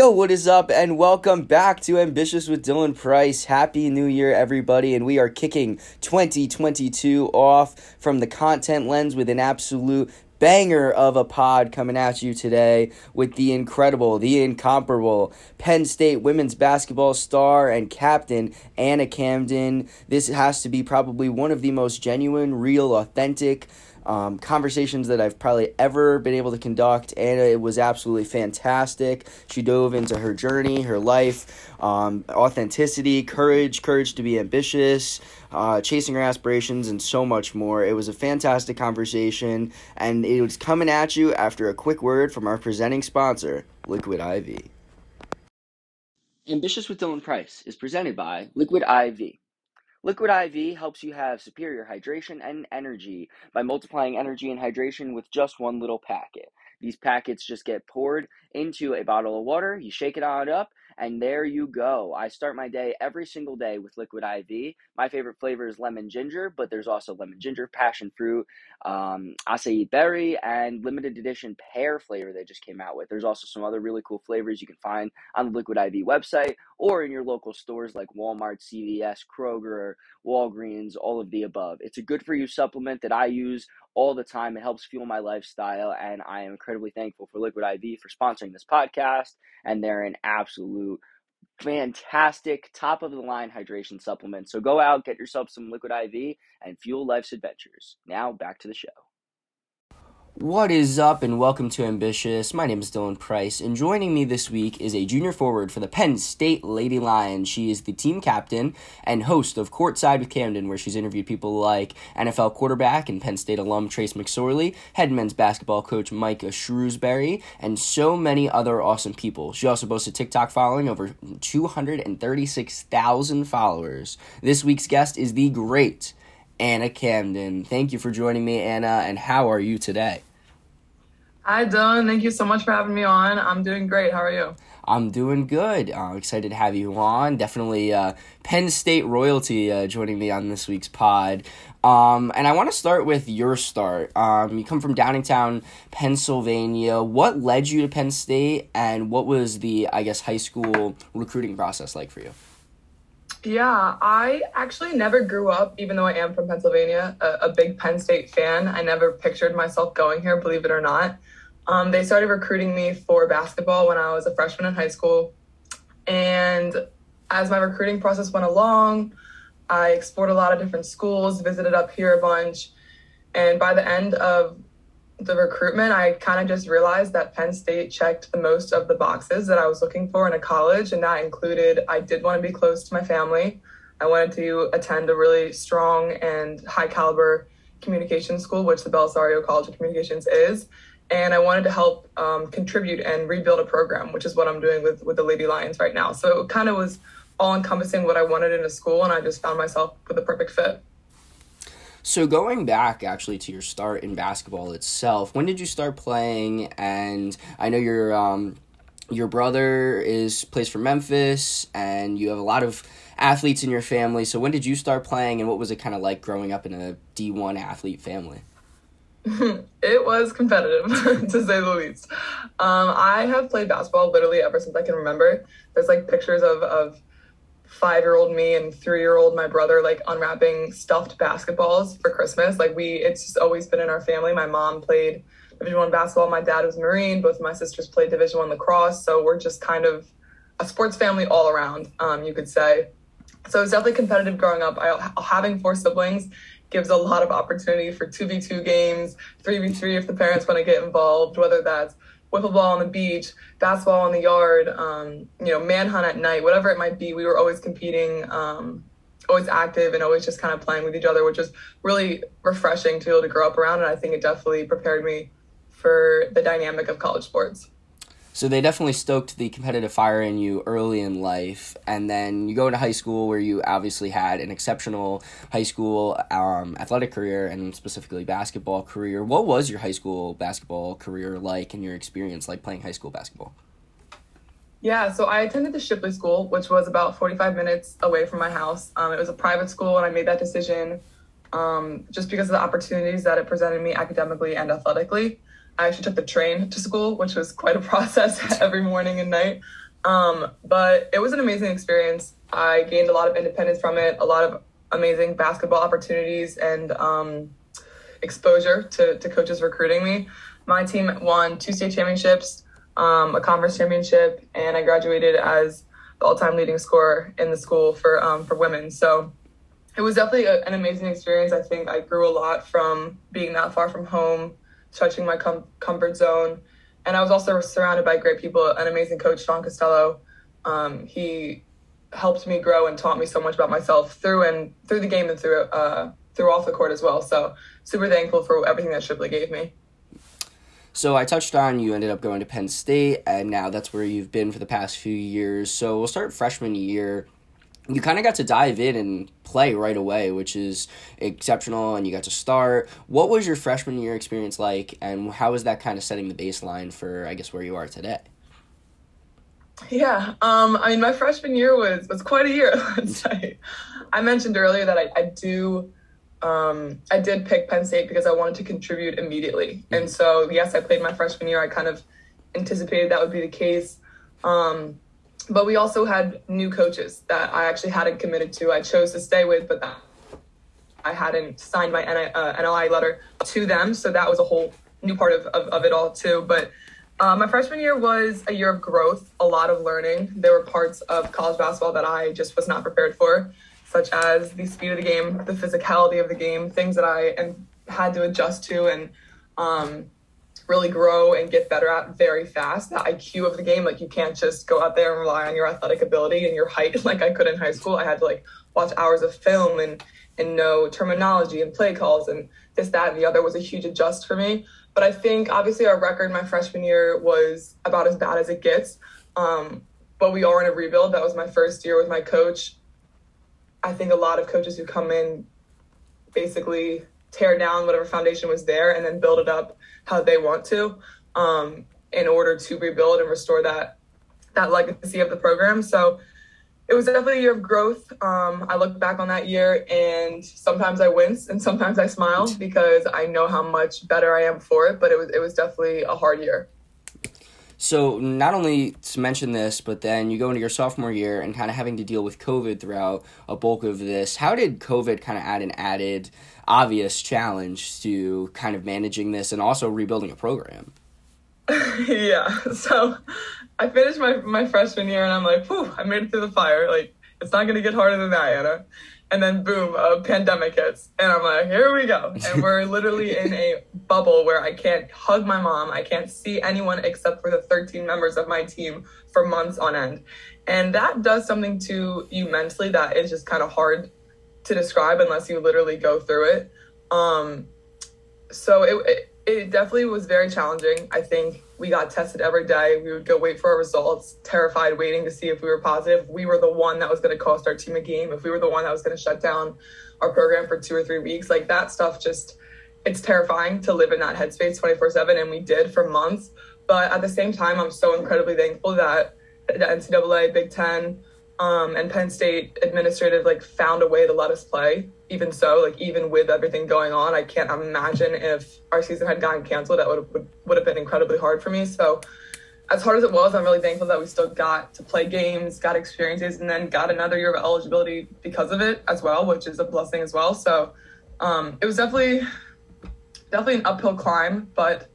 Yo, what is up, and welcome back to Ambitious with Dylan Price. Happy New Year, everybody, and we are kicking 2022 off from the content lens with an absolute banger of a pod coming at you today with the incredible, the incomparable Penn State women's basketball star and captain Anna Camden. This has to be probably one of the most genuine, real, authentic um, conversations that I've probably ever been able to conduct, and it was absolutely fantastic. She dove into her journey, her life, um, authenticity, courage, courage to be ambitious, uh, chasing her aspirations, and so much more. It was a fantastic conversation, and it was coming at you after a quick word from our presenting sponsor, Liquid IV. Ambitious with Dylan Price is presented by Liquid IV. Liquid IV helps you have superior hydration and energy by multiplying energy and hydration with just one little packet. These packets just get poured into a bottle of water, you shake it on up, and there you go. I start my day every single day with Liquid IV. My favorite flavor is lemon ginger, but there's also lemon ginger, passion fruit, um, acai berry, and limited edition pear flavor they just came out with. There's also some other really cool flavors you can find on the Liquid IV website or in your local stores like Walmart, CVS, Kroger, Walgreens, all of the above. It's a good for you supplement that I use all the time. It helps fuel my lifestyle, and I am incredibly thankful for Liquid IV for sponsoring this podcast. And they're an absolute fantastic top of the line hydration supplement. So go out, get yourself some Liquid IV, and fuel life's adventures. Now back to the show. What is up, and welcome to Ambitious. My name is Dylan Price, and joining me this week is a junior forward for the Penn State Lady Lions. She is the team captain and host of Courtside with Camden, where she's interviewed people like NFL quarterback and Penn State alum Trace McSorley, head men's basketball coach Micah Shrewsberry, and so many other awesome people. She also boasts a TikTok following over 236,000 followers. This week's guest is the great Anna Camden. Thank you for joining me, Anna, and how are you today? Hi, Dylan. Thank you so much for having me on. I'm doing great. How are you? I'm doing good. I'm excited to have you on. Definitely uh, Penn State royalty uh, joining me on this week's pod. Um, and I want to start with your start. Um, you come from Downingtown, Pennsylvania. What led you to Penn State, and what was the, I guess, high school recruiting process like for you? Yeah, I actually never grew up, even though I am from Pennsylvania, a, a big Penn State fan. I never pictured myself going here, believe it or not. Um, they started recruiting me for basketball when I was a freshman in high school. And as my recruiting process went along, I explored a lot of different schools, visited up here a bunch. And by the end of the recruitment, I kind of just realized that Penn State checked the most of the boxes that I was looking for in a college. And that included I did want to be close to my family. I wanted to attend a really strong and high caliber communication school, which the Bellisario College of Communications is. And I wanted to help um, contribute and rebuild a program, which is what I'm doing with, with the Lady Lions right now. So it kind of was all encompassing what I wanted in a school, and I just found myself with a perfect fit. So going back actually to your start in basketball itself, when did you start playing? And I know your um, your brother is plays for Memphis, and you have a lot of athletes in your family. So when did you start playing, and what was it kind of like growing up in a D one athlete family? it was competitive to say the least. Um, I have played basketball literally ever since I can remember. There's like pictures of of five year old me and three year old my brother like unwrapping stuffed basketballs for Christmas. Like we, it's just always been in our family. My mom played Division One basketball. My dad was Marine. Both of my sisters played Division One lacrosse. So we're just kind of a sports family all around, um, you could say. So it's definitely competitive growing up. I, having four siblings gives a lot of opportunity for 2v2 games, 3v3 if the parents want to get involved, whether that's wiffle ball on the beach, basketball in the yard, um, you know, manhunt at night, whatever it might be. We were always competing, um, always active, and always just kind of playing with each other, which was really refreshing to be able to grow up around. And I think it definitely prepared me for the dynamic of college sports. So they definitely stoked the competitive fire in you early in life, and then you go into high school where you obviously had an exceptional high school um, athletic career and specifically basketball career. What was your high school basketball career like, and your experience like playing high school basketball? Yeah, so I attended the Shipley School, which was about 45 minutes away from my house. Um, it was a private school, and I made that decision um, just because of the opportunities that it presented me academically and athletically. I actually took the train to school, which was quite a process every morning and night. Um, but it was an amazing experience. I gained a lot of independence from it, a lot of amazing basketball opportunities, and um, exposure to, to coaches recruiting me. My team won two state championships, um, a conference championship, and I graduated as the all-time leading scorer in the school for um, for women. So it was definitely a, an amazing experience. I think I grew a lot from being that far from home, stretching my com- comfort zone, and I was also surrounded by great people. An amazing coach, Sean Costello. Um, he helped me grow and taught me so much about myself through and through the game and through uh, through off the court as well. So super thankful for everything that Shipley gave me. So I touched on you ended up going to Penn State, and now that's where you've been for the past few years. So we'll start freshman year. You kind of got to dive in and play right away, which is exceptional, and you got to start. What was your freshman year experience like, and how was that kind of setting the baseline for, I guess, where you are today? Yeah, um, I mean, my freshman year was was quite a year. Let's say. I mentioned earlier that I, I do um, I did pick Penn State because I wanted to contribute immediately. And so, yes, I played my freshman year. I kind of anticipated that would be the case. Um, but we also had new coaches that I actually hadn't committed to. I chose to stay with, but I hadn't signed my uh, NLI letter to them. So that was a whole new part of, of, of it all, too. But uh, my freshman year was a year of growth, a lot of learning. There were parts of college basketball that I just was not prepared for such as the speed of the game, the physicality of the game, things that I had to adjust to and um, really grow and get better at very fast. The IQ of the game, like you can't just go out there and rely on your athletic ability and your height like I could in high school. I had to like watch hours of film and and know terminology and play calls and this, that, and the other was a huge adjust for me. But I think obviously our record my freshman year was about as bad as it gets. Um, but we are in a rebuild. That was my first year with my coach. I think a lot of coaches who come in basically tear down whatever foundation was there and then build it up how they want to um, in order to rebuild and restore that that legacy of the program. So it was definitely a year of growth. Um, I look back on that year and sometimes I wince and sometimes I smile because I know how much better I am for it. But it was it was definitely a hard year. So not only to mention this, but then you go into your sophomore year and kind of having to deal with COVID throughout a bulk of this. How did COVID kind of add an added obvious challenge to kind of managing this and also rebuilding a program? yeah. So I finished my, my freshman year and I'm like, whew, I made it through the fire. Like, it's not going to get harder than that, Anna and then boom, a pandemic hits, and I'm like, here we go, and we're literally in a bubble where I can't hug my mom, I can't see anyone except for the 13 members of my team for months on end, and that does something to you mentally that is just kind of hard to describe unless you literally go through it. Um, so it, it it definitely was very challenging. I think we got tested every day. We would go wait for our results, terrified, waiting to see if we were positive. We were the one that was going to cost our team a game. If we were the one that was going to shut down our program for two or three weeks, like that stuff just, it's terrifying to live in that headspace 24 7. And we did for months. But at the same time, I'm so incredibly thankful that the NCAA, Big Ten, um, and Penn State administrative like found a way to let us play. Even so, like even with everything going on, I can't imagine if our season had gotten canceled. That would would, would have been incredibly hard for me. So, as hard as it was, I'm really thankful that we still got to play games, got experiences, and then got another year of eligibility because of it as well, which is a blessing as well. So, um, it was definitely definitely an uphill climb, but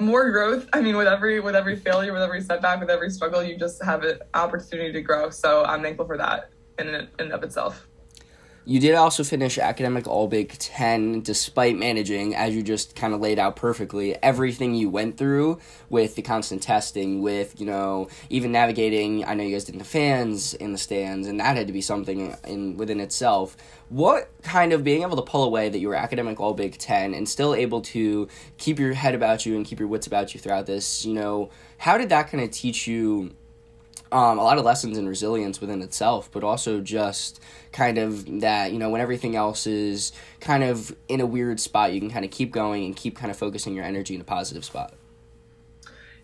more growth. I mean, with every with every failure, with every setback, with every struggle, you just have an opportunity to grow. So I'm thankful for that in in and of itself. You did also finish academic All Big Ten despite managing, as you just kind of laid out perfectly, everything you went through with the constant testing, with, you know, even navigating. I know you guys didn't have fans in the stands, and that had to be something in within itself. What kind of being able to pull away that you were academic All Big Ten and still able to keep your head about you and keep your wits about you throughout this, you know, how did that kind of teach you? Um, a lot of lessons in resilience within itself, but also just kind of that, you know, when everything else is kind of in a weird spot, you can kind of keep going and keep kind of focusing your energy in a positive spot.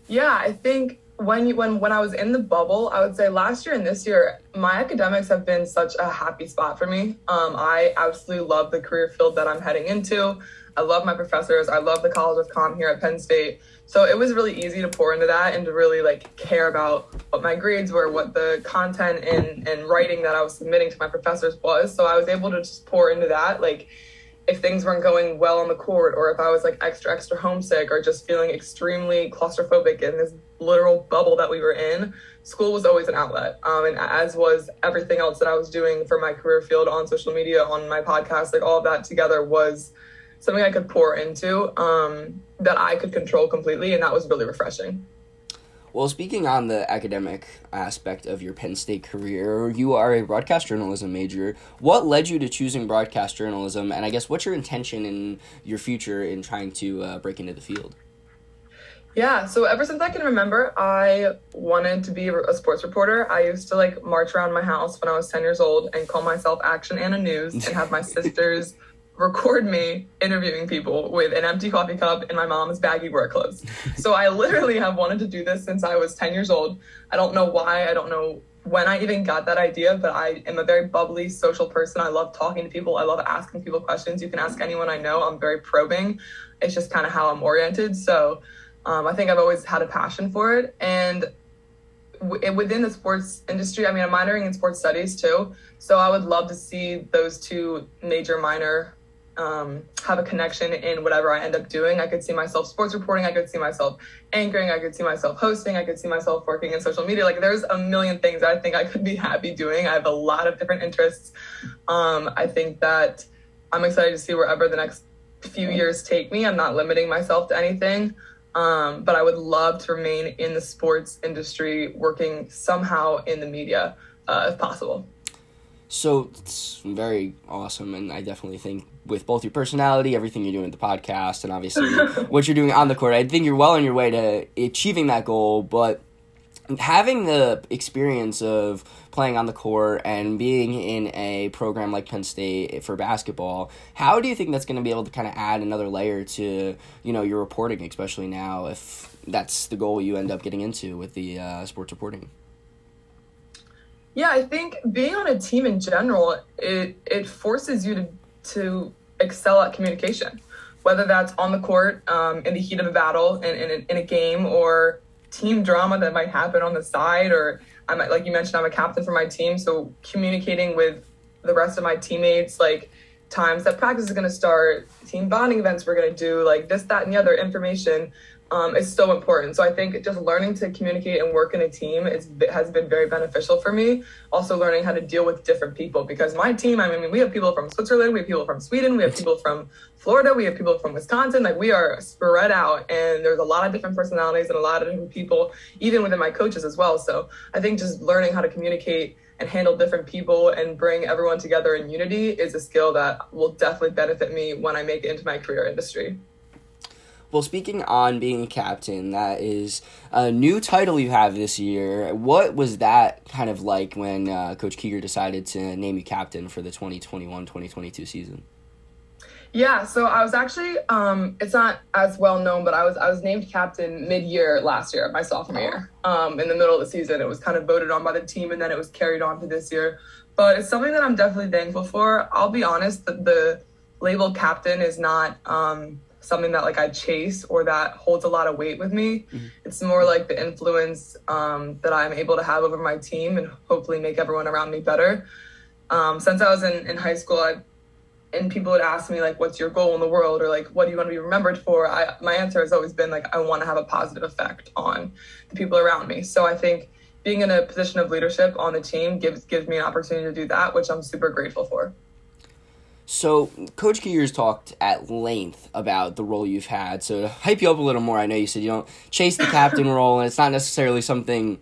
Yeah, I think when you when when I was in the bubble, I would say last year and this year, my academics have been such a happy spot for me. Um, I absolutely love the career field that I'm heading into. I love my professors. I love the College of Com here at Penn State. So it was really easy to pour into that and to really like care about what my grades were, what the content and and writing that I was submitting to my professors was. So I was able to just pour into that, like if things weren't going well on the court or if I was like extra, extra homesick or just feeling extremely claustrophobic in this literal bubble that we were in, school was always an outlet. Um, and as was everything else that I was doing for my career field on social media, on my podcast, like all of that together was something I could pour into um, that I could control completely. And that was really refreshing. Well, speaking on the academic aspect of your Penn State career, you are a broadcast journalism major. What led you to choosing broadcast journalism, and I guess what's your intention in your future in trying to uh, break into the field? Yeah, so ever since I can remember, I wanted to be a sports reporter. I used to like march around my house when I was 10 years old and call myself Action Anna News and have my sisters record me interviewing people with an empty coffee cup and my mom's baggy work clothes. so I literally have wanted to do this since I was 10 years old. I don't know why, I don't know when I even got that idea, but I am a very bubbly social person. I love talking to people. I love asking people questions. You can ask anyone I know. I'm very probing. It's just kind of how I'm oriented. So um, I think I've always had a passion for it. And within the sports industry, I mean, I'm minoring in sports studies too. So I would love to see those two major minor um, have a connection in whatever I end up doing. I could see myself sports reporting. I could see myself anchoring. I could see myself hosting. I could see myself working in social media. Like there's a million things I think I could be happy doing. I have a lot of different interests. Um, I think that I'm excited to see wherever the next few years take me. I'm not limiting myself to anything. Um, but I would love to remain in the sports industry, working somehow in the media uh, if possible. So it's very awesome, and I definitely think with both your personality, everything you're doing at the podcast, and obviously what you're doing on the court, I think you're well on your way to achieving that goal. But having the experience of playing on the court and being in a program like Penn State for basketball, how do you think that's going to be able to kind of add another layer to you know your reporting, especially now if that's the goal you end up getting into with the uh, sports reporting? Yeah, I think being on a team in general, it it forces you to to excel at communication, whether that's on the court, um, in the heat of a battle, in, in, in a game, or team drama that might happen on the side, or I'm like you mentioned, I'm a captain for my team, so communicating with the rest of my teammates, like times that practice is going to start, team bonding events we're going to do, like this, that, and the other information um, is so important. So I think just learning to communicate and work in a team is, has been very beneficial for me. Also learning how to deal with different people because my team, I mean, we have people from Switzerland, we have people from Sweden, we have people from Florida, we have people from Wisconsin. Like we are spread out and there's a lot of different personalities and a lot of different people, even within my coaches as well. So I think just learning how to communicate and handle different people and bring everyone together in unity is a skill that will definitely benefit me when I make it into my career industry. Well, speaking on being a captain, that is a new title you have this year. What was that kind of like when uh, Coach Kieger decided to name you captain for the 2021 2022 season? Yeah, so I was actually um, it's not as well known, but I was I was named captain mid year last year, my sophomore year. Um, in the middle of the season, it was kind of voted on by the team, and then it was carried on to this year. But it's something that I'm definitely thankful for. I'll be honest, the, the label captain is not um, something that like I chase or that holds a lot of weight with me. Mm-hmm. It's more like the influence um, that I'm able to have over my team and hopefully make everyone around me better. Um, since I was in, in high school, I, and people would ask me like, "What's your goal in the world?" or like, "What do you want to be remembered for?" I, my answer has always been like, "I want to have a positive effect on the people around me." So I think being in a position of leadership on the team gives gives me an opportunity to do that, which I'm super grateful for. So, Coach Kieger's talked at length about the role you've had. So, to hype you up a little more, I know you said you don't chase the captain role, and it's not necessarily something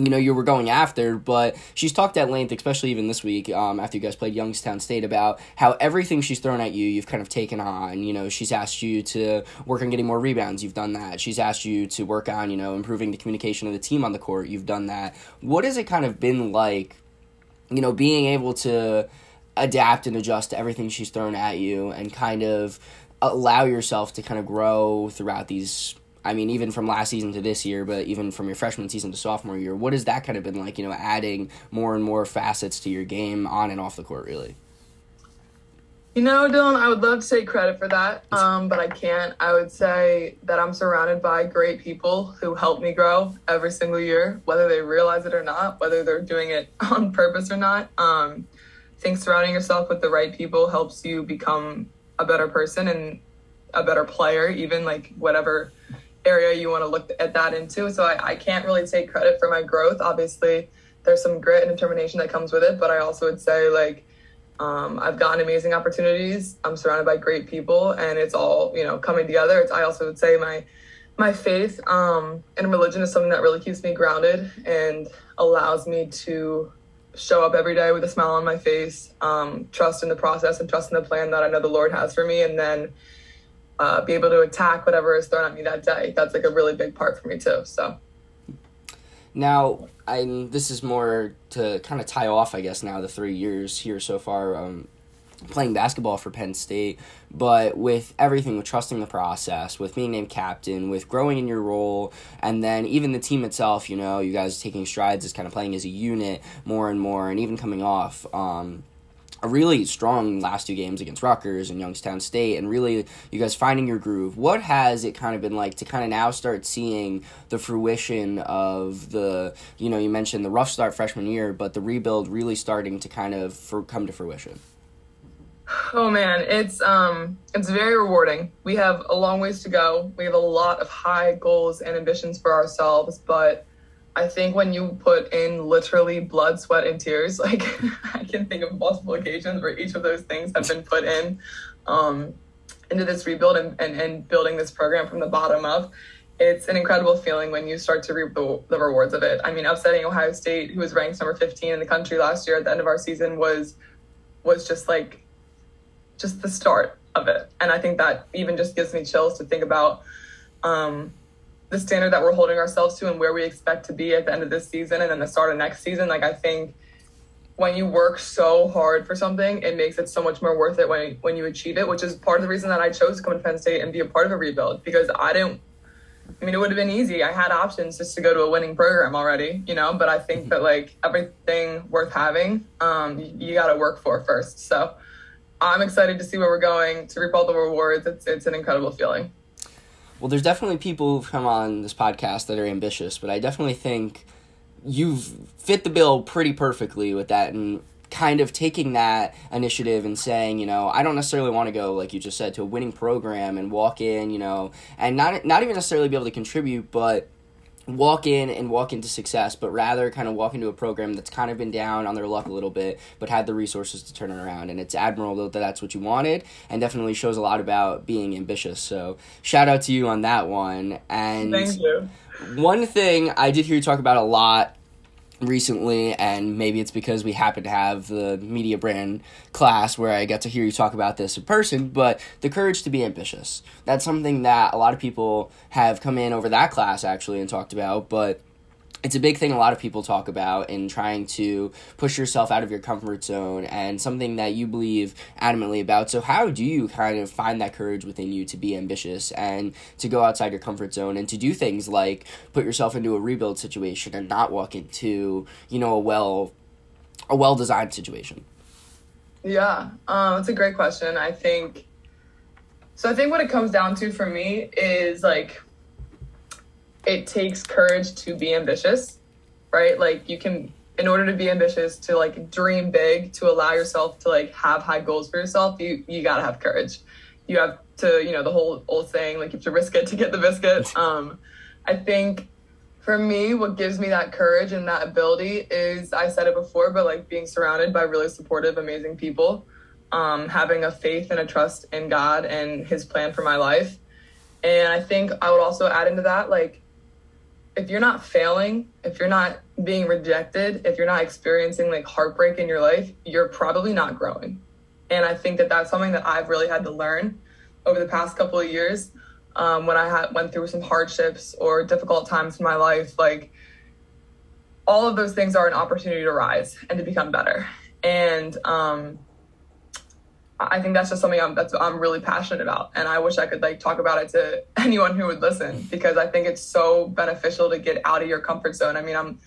you know you were going after but she's talked at length especially even this week um, after you guys played youngstown state about how everything she's thrown at you you've kind of taken on. You know she's asked you to work on getting more rebounds. You've done that. She's asked you to work on you know improving the communication of the team on the court. You've done that. What has it kind of been like you know being able to adapt and adjust to everything she's thrown at you and kind of allow yourself to kind of grow throughout these I mean, even from last season to this year, but even from your freshman season to sophomore year, what has that kind of been like? You know, adding more and more facets to your game on and off the court, really. You know, Dylan, I would love to take credit for that, um, but I can't. I would say that I'm surrounded by great people who help me grow every single year, whether they realize it or not, whether they're doing it on purpose or not. Um, think surrounding yourself with the right people helps you become a better person and a better player, even like whatever area you want to look at that into. So I, I can't really take credit for my growth. Obviously, there's some grit and determination that comes with it, but I also would say like um, I've gotten amazing opportunities. I'm surrounded by great people, and it's all you know coming together. It's I also would say my my faith um, and religion is something that really keeps me grounded and allows me to show up every day with a smile on my face, um, trust in the process and trust in the plan that I know the Lord has for me, and then uh, be able to attack whatever is thrown at me that day. That's like a really big part for me too. So. Now, this is more to kind of tie off, I guess. Now the three years here so far, um, playing basketball for Penn State, but with everything, with trusting the process, with being named captain, with growing in your role, and then even the team itself, you know, you guys taking strides as kind of playing as a unit more and more, and even coming off. Um, a really strong last two games against Rutgers and Youngstown State, and really you guys finding your groove. What has it kind of been like to kind of now start seeing the fruition of the, you know, you mentioned the rough start freshman year, but the rebuild really starting to kind of for, come to fruition? Oh man, it's um it's very rewarding. We have a long ways to go. We have a lot of high goals and ambitions for ourselves, but I think when you put in literally blood, sweat, and tears, like I can think of multiple occasions where each of those things have been put in um, into this rebuild and, and, and building this program from the bottom up. It's an incredible feeling when you start to reap the, the rewards of it. I mean, upsetting Ohio State, who was ranked number 15 in the country last year at the end of our season, was was just like just the start of it. And I think that even just gives me chills to think about um, the standard that we're holding ourselves to and where we expect to be at the end of this season and then the start of next season. Like I think when you work so hard for something, it makes it so much more worth it when when you achieve it, which is part of the reason that I chose to come to Penn State and be a part of a rebuild because I didn't I mean, it would have been easy. I had options just to go to a winning program already, you know, but I think that like everything worth having, um, you, you got to work for first. So I'm excited to see where we're going to reap all the rewards. It's, it's an incredible feeling. Well, there's definitely people who've come on this podcast that are ambitious, but I definitely think you've fit the bill pretty perfectly with that and kind of taking that initiative and saying, you know, I don't necessarily want to go like you just said to a winning program and walk in, you know, and not not even necessarily be able to contribute, but walk in and walk into success, but rather kind of walk into a program that's kind of been down on their luck a little bit, but had the resources to turn it around. And it's admirable that that's what you wanted, and definitely shows a lot about being ambitious. So shout out to you on that one. And thank you. One thing I did hear you talk about a lot recently, and maybe it's because we happen to have the media brand class where I get to hear you talk about this in person, but the courage to be ambitious. That's something that a lot of people have come in over that class actually and talked about, but it's a big thing a lot of people talk about in trying to push yourself out of your comfort zone and something that you believe adamantly about. So, how do you kind of find that courage within you to be ambitious and to go outside your comfort zone and to do things like put yourself into a rebuild situation and not walk into, you know, a well a well designed situation? Yeah, um, that's a great question. I think so. I think what it comes down to for me is like it takes courage to be ambitious, right? Like you can in order to be ambitious, to like dream big, to allow yourself to like have high goals for yourself, you you gotta have courage. You have to, you know, the whole old saying, like you have to risk it to get the biscuit. Um, I think for me, what gives me that courage and that ability is I said it before, but like being surrounded by really supportive, amazing people, um, having a faith and a trust in God and His plan for my life. And I think I would also add into that, like if you're not failing, if you're not being rejected, if you're not experiencing like heartbreak in your life, you're probably not growing. And I think that that's something that I've really had to learn over the past couple of years um, when I had went through some hardships or difficult times in my life. Like all of those things are an opportunity to rise and to become better. And um, I think that's just something I'm that's I'm really passionate about, and I wish I could like talk about it to anyone who would listen because I think it's so beneficial to get out of your comfort zone. I mean, I'm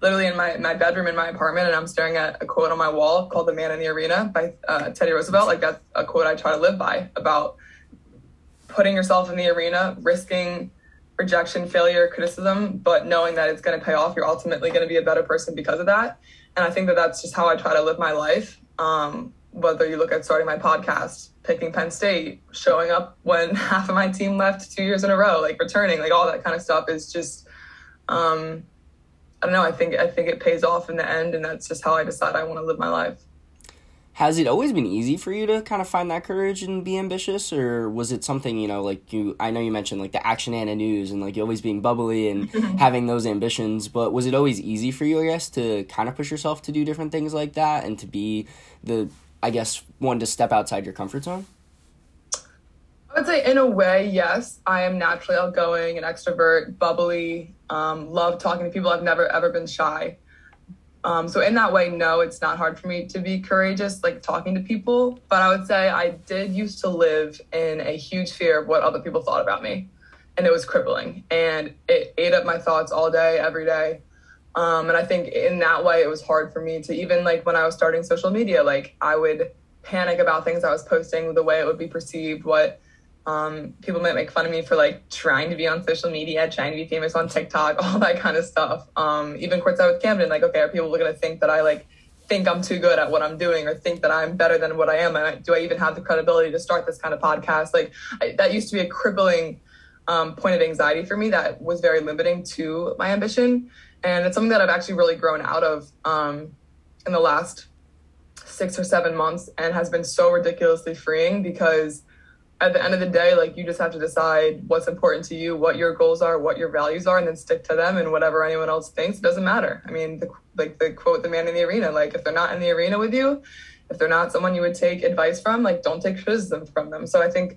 literally in my my bedroom in my apartment, and I'm staring at a quote on my wall called "The Man in the Arena" by uh, Teddy Roosevelt. Like that's a quote I try to live by about putting yourself in the arena, risking rejection, failure, criticism, but knowing that it's going to pay off. You're ultimately going to be a better person because of that. And I think that that's just how I try to live my life. Um, whether you look at starting my podcast, picking Penn State, showing up when half of my team left two years in a row, like returning, like all that kind of stuff is just, um, I don't know. I think I think it pays off in the end, and that's just how I decide I want to live my life. Has it always been easy for you to kind of find that courage and be ambitious, or was it something you know, like you? I know you mentioned like the Action Anna news and like you always being bubbly and having those ambitions, but was it always easy for you, I guess, to kind of push yourself to do different things like that and to be the I guess, one to step outside your comfort zone? I would say, in a way, yes. I am naturally outgoing, an extrovert, bubbly, um, love talking to people. I've never ever been shy. Um, so in that way, no, it's not hard for me to be courageous, like talking to people. But I would say I did used to live in a huge fear of what other people thought about me, and it was crippling, and it ate up my thoughts all day, every day. Um, and I think in that way, it was hard for me to even like when I was starting social media, like I would panic about things I was posting, the way it would be perceived, what um, people might make fun of me for like trying to be on social media, trying to be famous on TikTok, all that kind of stuff. Um, even courtside with Camden, like, okay, are people going to think that I like think I'm too good at what I'm doing or think that I'm better than what I am? And do I even have the credibility to start this kind of podcast? Like I, that used to be a crippling um, point of anxiety for me that was very limiting to my ambition and it's something that I've actually really grown out of um, in the last six or seven months, and has been so ridiculously freeing because at the end of the day, like you just have to decide what's important to you, what your goals are, what your values are, and then stick to them. And whatever anyone else thinks, doesn't matter. I mean, the, like the quote, "The man in the arena." Like if they're not in the arena with you, if they're not someone you would take advice from, like don't take criticism from them. So I think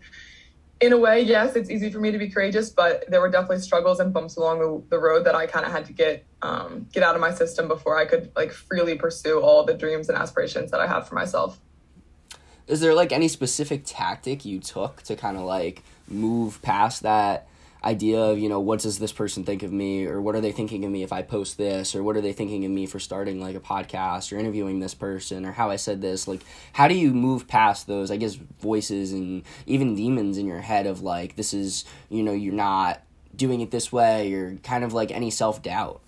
in a way, yes, it's easy for me to be courageous, but there were definitely struggles and bumps along the, the road that I kind of had to get um, get out of my system before I could like freely pursue all the dreams and aspirations that I have for myself. Is there like any specific tactic you took to kind of like move past that idea of you know what does this person think of me or what are they thinking of me if i post this or what are they thinking of me for starting like a podcast or interviewing this person or how i said this like how do you move past those i guess voices and even demons in your head of like this is you know you're not doing it this way or kind of like any self-doubt?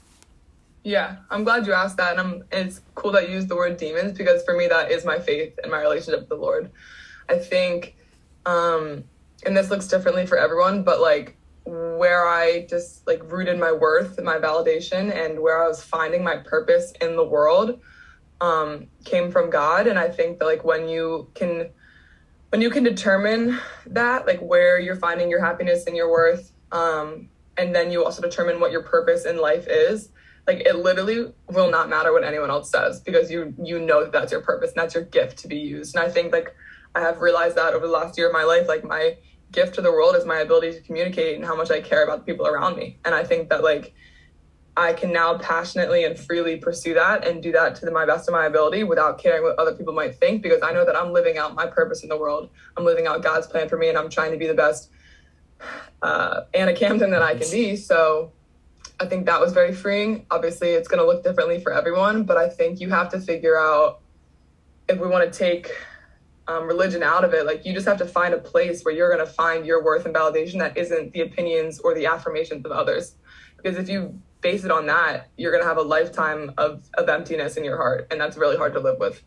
Yeah i'm glad you asked that and I'm, it's cool that you used the word demons because for me that is my faith and my relationship with the lord. I think um and this looks differently for everyone but like where I just like rooted my worth, and my validation, and where I was finding my purpose in the world um, came from God. And I think that like when you can when you can determine that, like where you're finding your happiness and your worth, um, and then you also determine what your purpose in life is, like it literally will not matter what anyone else says because you you know that that's your purpose and that's your gift to be used. And I think like I have realized that over the last year of my life, like my gift to the world is my ability to communicate and how much I care about the people around me. And I think that like I can now passionately and freely pursue that and do that to the, my best of my ability without caring what other people might think because I know that I'm living out my purpose in the world. I'm living out God's plan for me and I'm trying to be the best uh, Anna Camden that I can be. So I think that was very freeing. Obviously, it's going to look differently for everyone, but I think you have to figure out if we want to take um, religion out of it. Like you just have to find a place where you're going to find your worth and validation that isn't the opinions or the affirmations of others. Because if you base it on that, you're going to have a lifetime of, of emptiness in your heart. And that's really hard to live with.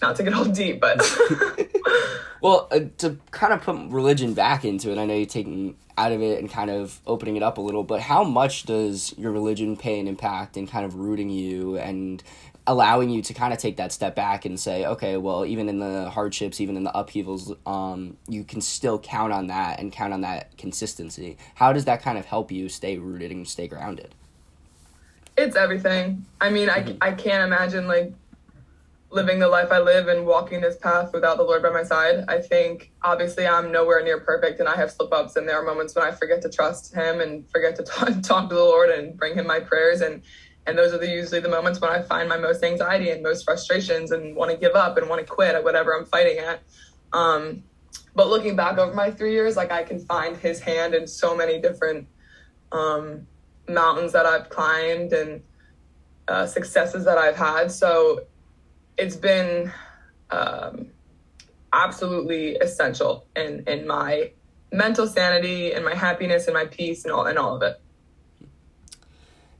Not to get all deep, but. well, uh, to kind of put religion back into it, I know you're taking out of it and kind of opening it up a little, but how much does your religion pay an impact in kind of rooting you and allowing you to kind of take that step back and say, okay, well, even in the hardships, even in the upheavals, um, you can still count on that and count on that consistency. How does that kind of help you stay rooted and stay grounded? It's everything. I mean, mm-hmm. I, I can't imagine like living the life I live and walking this path without the Lord by my side. I think obviously I'm nowhere near perfect and I have slip ups and there are moments when I forget to trust Him and forget to talk, talk to the Lord and bring Him my prayers. And And those are the, usually the moments when I find my most anxiety and most frustrations and want to give up and want to quit at whatever I'm fighting at. Um, but looking back over my three years, like I can find his hand in so many different um, mountains that I've climbed and uh, successes that I've had. So it's been um, absolutely essential in in my mental sanity and my happiness and my peace and all and all of it.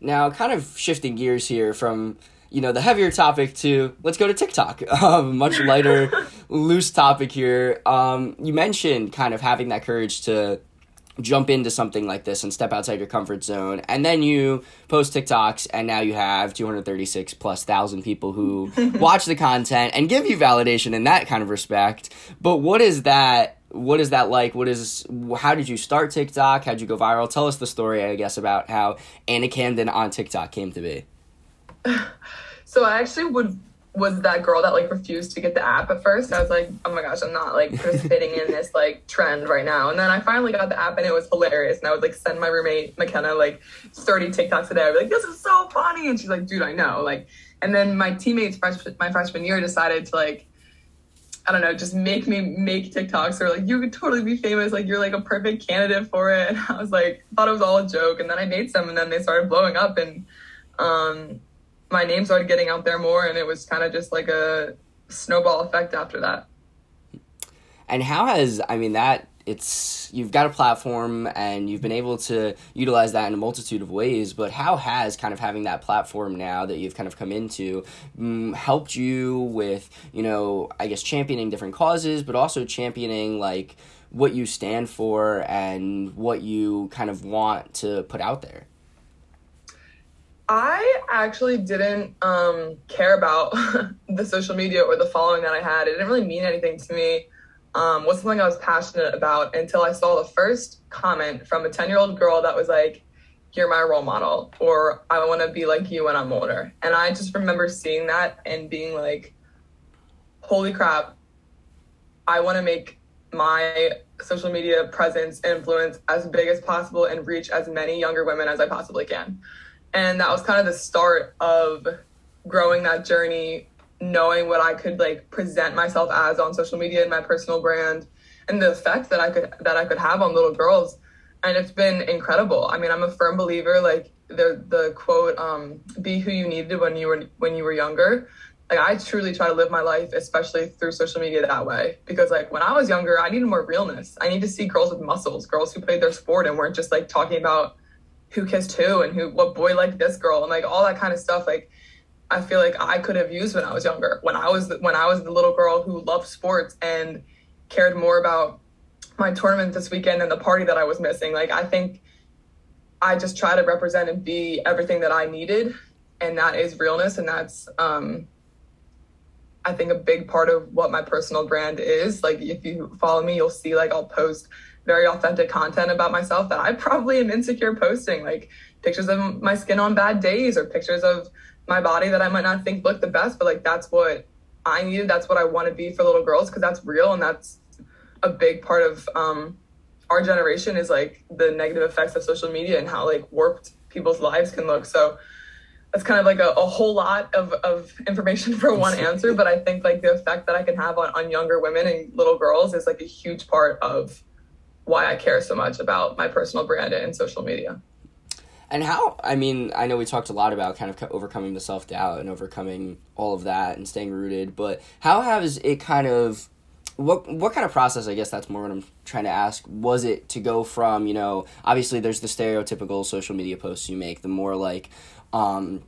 Now, kind of shifting gears here from you know the heavier topic to let's go to TikTok. Um, much lighter, loose topic here. Um, you mentioned kind of having that courage to jump into something like this and step outside your comfort zone and then you post TikToks and now you have 236 plus thousand people who watch the content and give you validation in that kind of respect but what is that what is that like what is how did you start TikTok How'd you go viral tell us the story I guess about how Anna Camden on TikTok came to be so I actually would was that girl that like refused to get the app at first. I was like, oh my gosh, I'm not like participating in this like trend right now. And then I finally got the app and it was hilarious. And I would like send my roommate McKenna like 30 TikToks a day. I'd be like, this is so funny. And she's like, dude, I know. Like, and then my teammates freshman, my freshman year decided to like, I don't know, just make me make TikToks or like you could totally be famous. Like you're like a perfect candidate for it. And I was like, thought it was all a joke. And then I made some and then they started blowing up and um my name started getting out there more and it was kind of just like a snowball effect after that and how has i mean that it's you've got a platform and you've been able to utilize that in a multitude of ways but how has kind of having that platform now that you've kind of come into um, helped you with you know i guess championing different causes but also championing like what you stand for and what you kind of want to put out there I actually didn't um, care about the social media or the following that I had. It didn't really mean anything to me. Um, was something I was passionate about until I saw the first comment from a 10 year old girl that was like, You're my role model, or I want to be like you when I'm older. And I just remember seeing that and being like, Holy crap, I want to make my social media presence influence as big as possible and reach as many younger women as I possibly can and that was kind of the start of growing that journey knowing what i could like present myself as on social media and my personal brand and the effect that i could that i could have on little girls. And it's been incredible. I mean i'm a firm believer like the the quote um, be who you needed when you were when you were younger. Like i truly try to live my life especially through social media that way because like when i was younger i needed more realness. I need to see girls with muscles girls who played their sport and weren't just like talking about who kissed who and who what boy liked this girl and like all that kind of stuff. Like I feel like I could have used when I was younger when I was when I was the little girl who loved sports and cared more about my tournament this weekend and the party that I was missing. Like I think I just try to represent and be everything that I needed and that is realness and that's um I think a big part of what my personal brand is. Like if you follow me you'll see like I'll post very authentic content about myself that I probably am insecure posting, like pictures of my skin on bad days or pictures of my body that I might not think looked the best, but like that's what I needed. That's what I want to be for little girls because that's real and that's a big part of um, our generation is like the negative effects of social media and how like warped people's lives can look. So that's kind of like a, a whole lot of, of information for one answer, but I think like the effect that I can have on, on younger women and little girls is like a huge part of why I care so much about my personal brand and social media. And how, I mean, I know we talked a lot about kind of overcoming the self doubt and overcoming all of that and staying rooted, but how has it kind of, what, what kind of process, I guess that's more what I'm trying to ask, was it to go from, you know, obviously there's the stereotypical social media posts you make, the more like, um,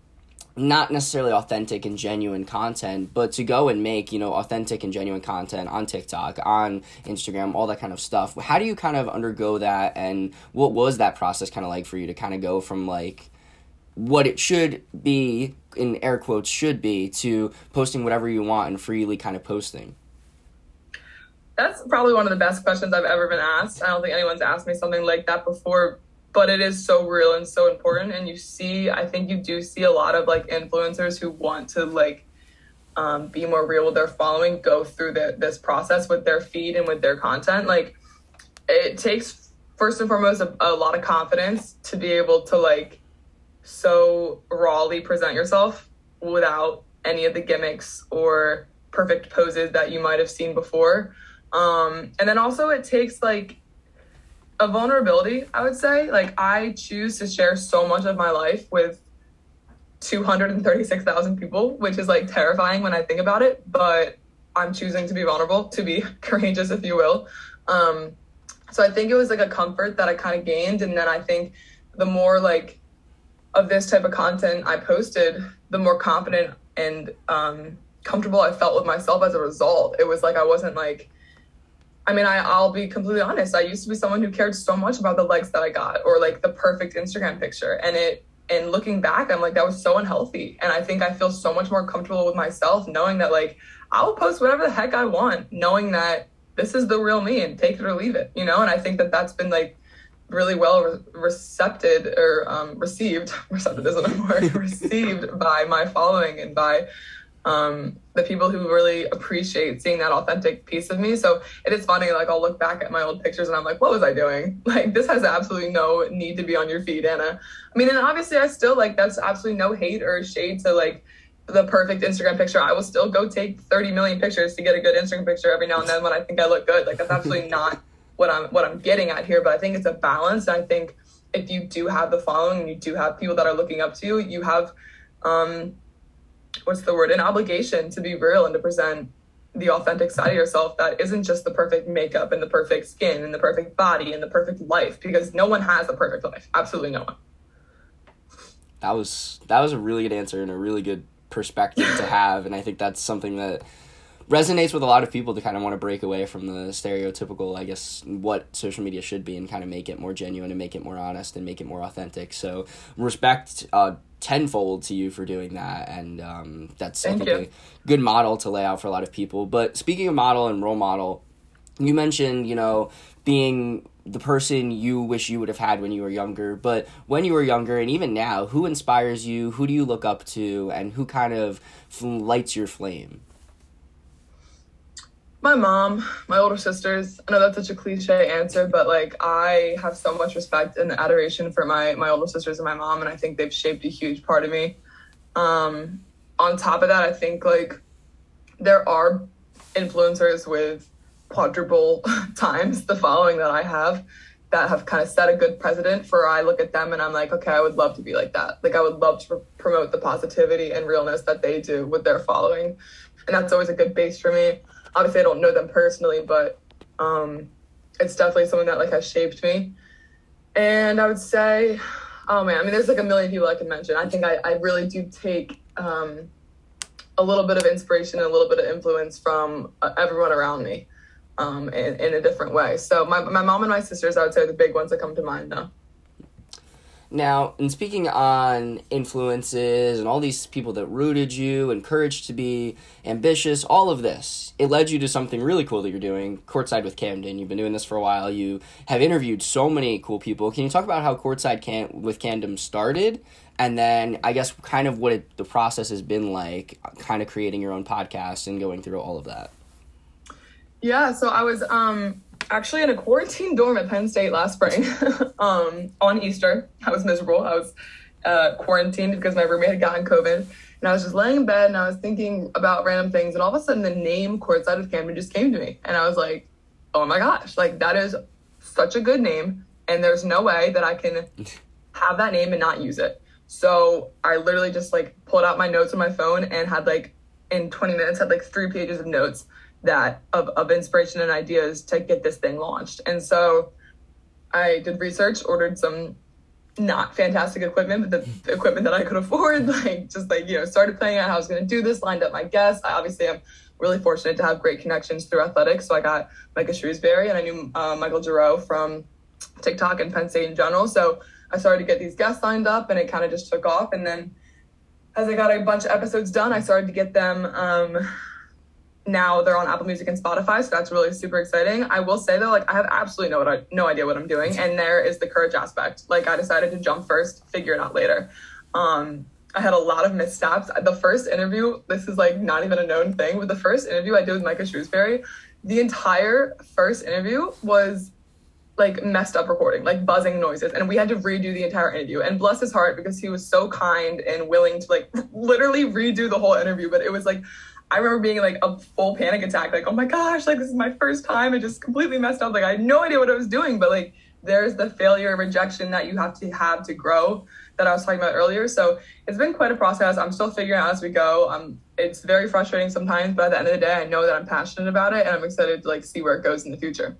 not necessarily authentic and genuine content, but to go and make, you know, authentic and genuine content on TikTok, on Instagram, all that kind of stuff. How do you kind of undergo that and what was that process kind of like for you to kind of go from like what it should be in air quotes should be to posting whatever you want and freely kind of posting? That's probably one of the best questions I've ever been asked. I don't think anyone's asked me something like that before but it is so real and so important and you see i think you do see a lot of like influencers who want to like um, be more real with their following go through the, this process with their feed and with their content like it takes first and foremost a, a lot of confidence to be able to like so rawly present yourself without any of the gimmicks or perfect poses that you might have seen before. Um, and then also, it takes like a vulnerability, I would say. Like, I choose to share so much of my life with 236,000 people, which is like terrifying when I think about it, but I'm choosing to be vulnerable, to be courageous, if you will. Um, so I think it was like a comfort that I kind of gained. And then I think the more like of this type of content I posted, the more confident and um, comfortable I felt with myself as a result. It was like I wasn't like, I mean, I, I'll be completely honest. I used to be someone who cared so much about the likes that I got or like the perfect Instagram picture. And it, and looking back, I'm like, that was so unhealthy. And I think I feel so much more comfortable with myself knowing that like I'll post whatever the heck I want, knowing that this is the real me and take it or leave it, you know? And I think that that's been like really well re- recepted or um, received, recepted isn't a word, received by my following and by um, the people who really appreciate seeing that authentic piece of me. So it is funny, like I'll look back at my old pictures and I'm like, what was I doing? Like this has absolutely no need to be on your feed, Anna. I mean, and obviously I still like that's absolutely no hate or shade to like the perfect Instagram picture. I will still go take 30 million pictures to get a good Instagram picture every now and then when I think I look good. Like that's absolutely not what I'm what I'm getting at here, but I think it's a balance. And I think if you do have the following and you do have people that are looking up to you, you have um what's the word, an obligation to be real and to present the authentic side of yourself that isn't just the perfect makeup and the perfect skin and the perfect body and the perfect life because no one has a perfect life. Absolutely no one. That was that was a really good answer and a really good perspective to have and I think that's something that resonates with a lot of people to kind of want to break away from the stereotypical, I guess, what social media should be and kind of make it more genuine and make it more honest and make it more authentic. So respect uh, tenfold to you for doing that, and um, that's Thank I think you. a good model to lay out for a lot of people. But speaking of model and role model, you mentioned you know being the person you wish you would have had when you were younger but when you were younger and even now who inspires you who do you look up to and who kind of lights your flame my mom, my older sisters. I know that's such a cliche answer, but like I have so much respect and adoration for my my older sisters and my mom, and I think they've shaped a huge part of me. Um, on top of that, I think like there are influencers with quadruple times the following that I have that have kind of set a good precedent for I look at them and I'm like, okay, I would love to be like that. Like I would love to promote the positivity and realness that they do with their following. And that's always a good base for me obviously I don't know them personally, but um, it's definitely something that like has shaped me. And I would say, oh man, I mean, there's like a million people I can mention. I think I, I really do take um, a little bit of inspiration and a little bit of influence from uh, everyone around me um, in, in a different way. So my, my mom and my sisters, I would say, are the big ones that come to mind now. Now, in speaking on influences and all these people that rooted you, encouraged to be ambitious, all of this, it led you to something really cool that you're doing, Courtside with Camden. You've been doing this for a while. You have interviewed so many cool people. Can you talk about how Courtside Cam- with Camden started? And then, I guess, kind of what it, the process has been like, kind of creating your own podcast and going through all of that. Yeah, so I was um, actually in a quarantine dorm at Penn State last spring um, on Easter. I was miserable. I was uh, quarantined because my roommate had gotten COVID. And I was just laying in bed and I was thinking about random things. And all of a sudden, the name Courtside with Camden just came to me. And I was like, oh my gosh, like that is such a good name. And there's no way that I can have that name and not use it. So I literally just like pulled out my notes on my phone and had like in 20 minutes had like three pages of notes that of, of inspiration and ideas to get this thing launched. And so I did research, ordered some not fantastic equipment, but the equipment that I could afford, like just like, you know, started planning out how I was going to do this, lined up my guests. I obviously am really fortunate to have great connections through athletics. So I got Micah Shrewsberry and I knew uh, Michael Giroux from TikTok and Penn State in general. So I started to get these guests lined up and it kind of just took off. And then as I got a bunch of episodes done, I started to get them um, now they're on Apple Music and Spotify, so that's really super exciting. I will say though, like I have absolutely no no idea what I'm doing, and there is the courage aspect. Like I decided to jump first, figure it out later. Um, I had a lot of missteps. The first interview, this is like not even a known thing, but the first interview I did with Micah Shrewsberry, the entire first interview was like messed up recording, like buzzing noises, and we had to redo the entire interview. And bless his heart because he was so kind and willing to like literally redo the whole interview. But it was like I remember being like a full panic attack, like, oh my gosh, like this is my first time. I just completely messed up. Like I had no idea what I was doing, but like there's the failure rejection that you have to have to grow that I was talking about earlier. So it's been quite a process. I'm still figuring out as we go. Um, it's very frustrating sometimes, but at the end of the day, I know that I'm passionate about it and I'm excited to like see where it goes in the future.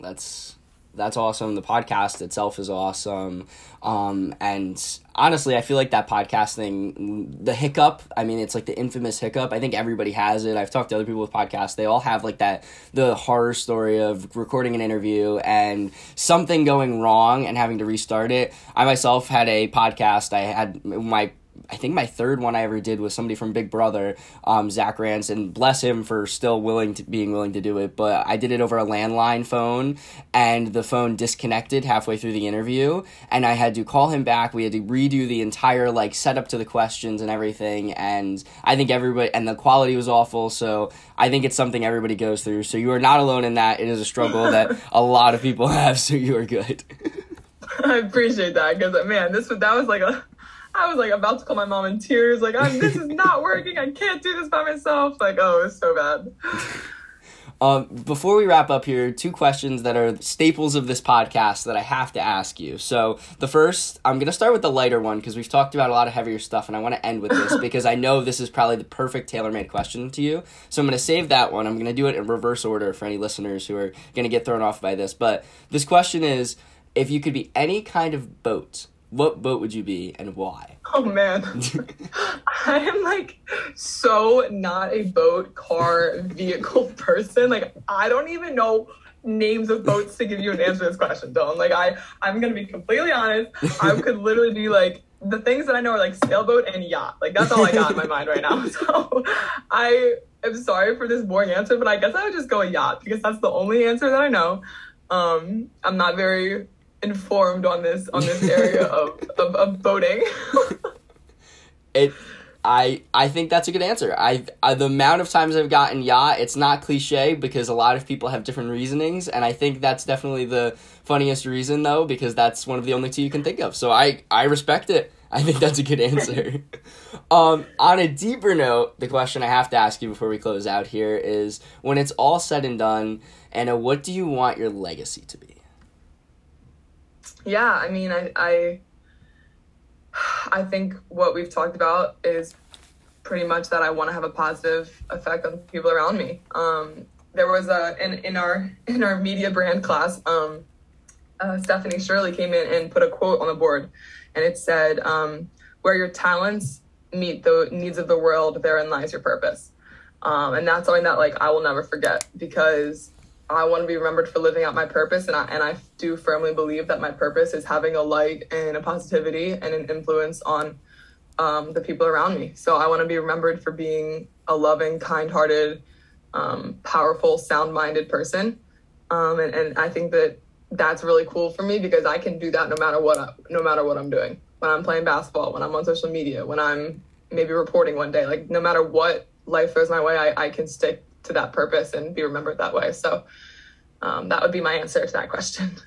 That's that's awesome. The podcast itself is awesome. Um, and honestly, I feel like that podcast thing, the hiccup, I mean, it's like the infamous hiccup. I think everybody has it. I've talked to other people with podcasts. They all have like that, the horror story of recording an interview and something going wrong and having to restart it. I myself had a podcast. I had my I think my third one I ever did was somebody from Big Brother, um, Zach Rance, and bless him for still willing to being willing to do it. But I did it over a landline phone, and the phone disconnected halfway through the interview, and I had to call him back. We had to redo the entire like setup to the questions and everything, and I think everybody and the quality was awful. So I think it's something everybody goes through. So you are not alone in that. It is a struggle that a lot of people have. So you are good. I appreciate that because man, this that was like a I was like about to call my mom in tears, like, this is not working. I can't do this by myself. Like, oh, it's so bad. Um, before we wrap up here, two questions that are staples of this podcast that I have to ask you. So, the first, I'm going to start with the lighter one because we've talked about a lot of heavier stuff, and I want to end with this because I know this is probably the perfect tailor made question to you. So, I'm going to save that one. I'm going to do it in reverse order for any listeners who are going to get thrown off by this. But this question is if you could be any kind of boat, what boat would you be and why? Oh man. I am like so not a boat, car, vehicle person. Like I don't even know names of boats to give you an answer to this question, Dylan. Like I I'm gonna be completely honest. I could literally be like the things that I know are like sailboat and yacht. Like that's all I got in my mind right now. So I am sorry for this boring answer, but I guess I would just go a yacht because that's the only answer that I know. Um, I'm not very informed on this on this area of, of, of boating. it I I think that's a good answer. I, I the amount of times I've gotten yacht, it's not cliche because a lot of people have different reasonings, and I think that's definitely the funniest reason though because that's one of the only two you can think of. So I I respect it. I think that's a good answer. um, on a deeper note, the question I have to ask you before we close out here is: when it's all said and done, Anna, what do you want your legacy to be? Yeah, I mean, I, I, I think what we've talked about is pretty much that I want to have a positive effect on people around me. Um, there was a in, in our in our media brand class, um, uh, Stephanie Shirley came in and put a quote on the board, and it said, um, "Where your talents meet the needs of the world, therein lies your purpose." Um, and that's something that like I will never forget because I want to be remembered for living out my purpose, and I and I do firmly believe that my purpose is having a light and a positivity and an influence on um, the people around me. So I want to be remembered for being a loving, kind-hearted, um, powerful, sound-minded person, um, and and I think that that's really cool for me because I can do that no matter what I, no matter what I'm doing. When I'm playing basketball, when I'm on social media, when I'm maybe reporting one day, like no matter what life throws my way, I, I can stick to that purpose and be remembered that way. So um, that would be my answer to that question.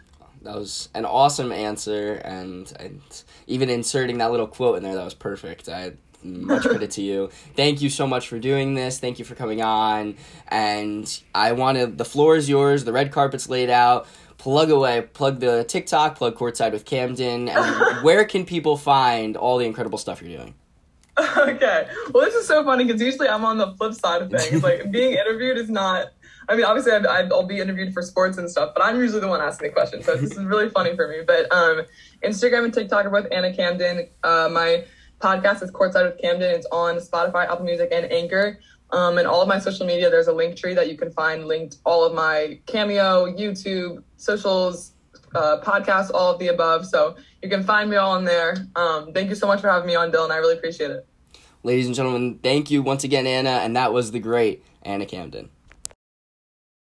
That was an awesome answer, and, and even inserting that little quote in there, that was perfect. I much credit to you. Thank you so much for doing this. Thank you for coming on. And I wanted the floor is yours. The red carpet's laid out. Plug away. Plug the TikTok. Plug courtside with Camden. And where can people find all the incredible stuff you're doing? okay. Well, this is so funny because usually I'm on the flip side of things. Like being interviewed is not. I mean, obviously i will be interviewed for sports and stuff, but I'm usually the one asking the questions. So this is really funny for me. But um, Instagram and TikTok are both Anna Camden. Uh, my podcast is Courtside with Camden. It's on Spotify, Apple Music, and Anchor. Um, and all of my social media, there's a link tree that you can find linked all of my Cameo, YouTube, socials, uh, podcasts, all of the above. So you can find me all in there. Um, thank you so much for having me on, Dylan. I really appreciate it. Ladies and gentlemen, thank you once again, Anna, and that was the great Anna Camden.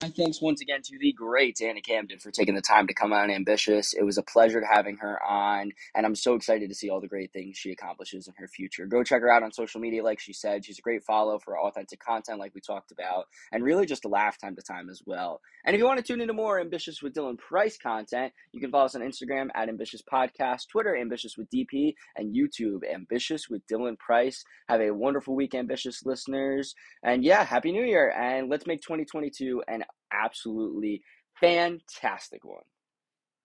My thanks once again to the great Anna Camden for taking the time to come on Ambitious. It was a pleasure having her on, and I'm so excited to see all the great things she accomplishes in her future. Go check her out on social media, like she said. She's a great follow for authentic content, like we talked about, and really just a laugh time to time as well. And if you want to tune into more Ambitious with Dylan Price content, you can follow us on Instagram at Ambitious Podcast, Twitter Ambitious with DP, and YouTube Ambitious with Dylan Price. Have a wonderful week, Ambitious listeners, and yeah, Happy New Year! And let's make 2022 an absolutely fantastic one.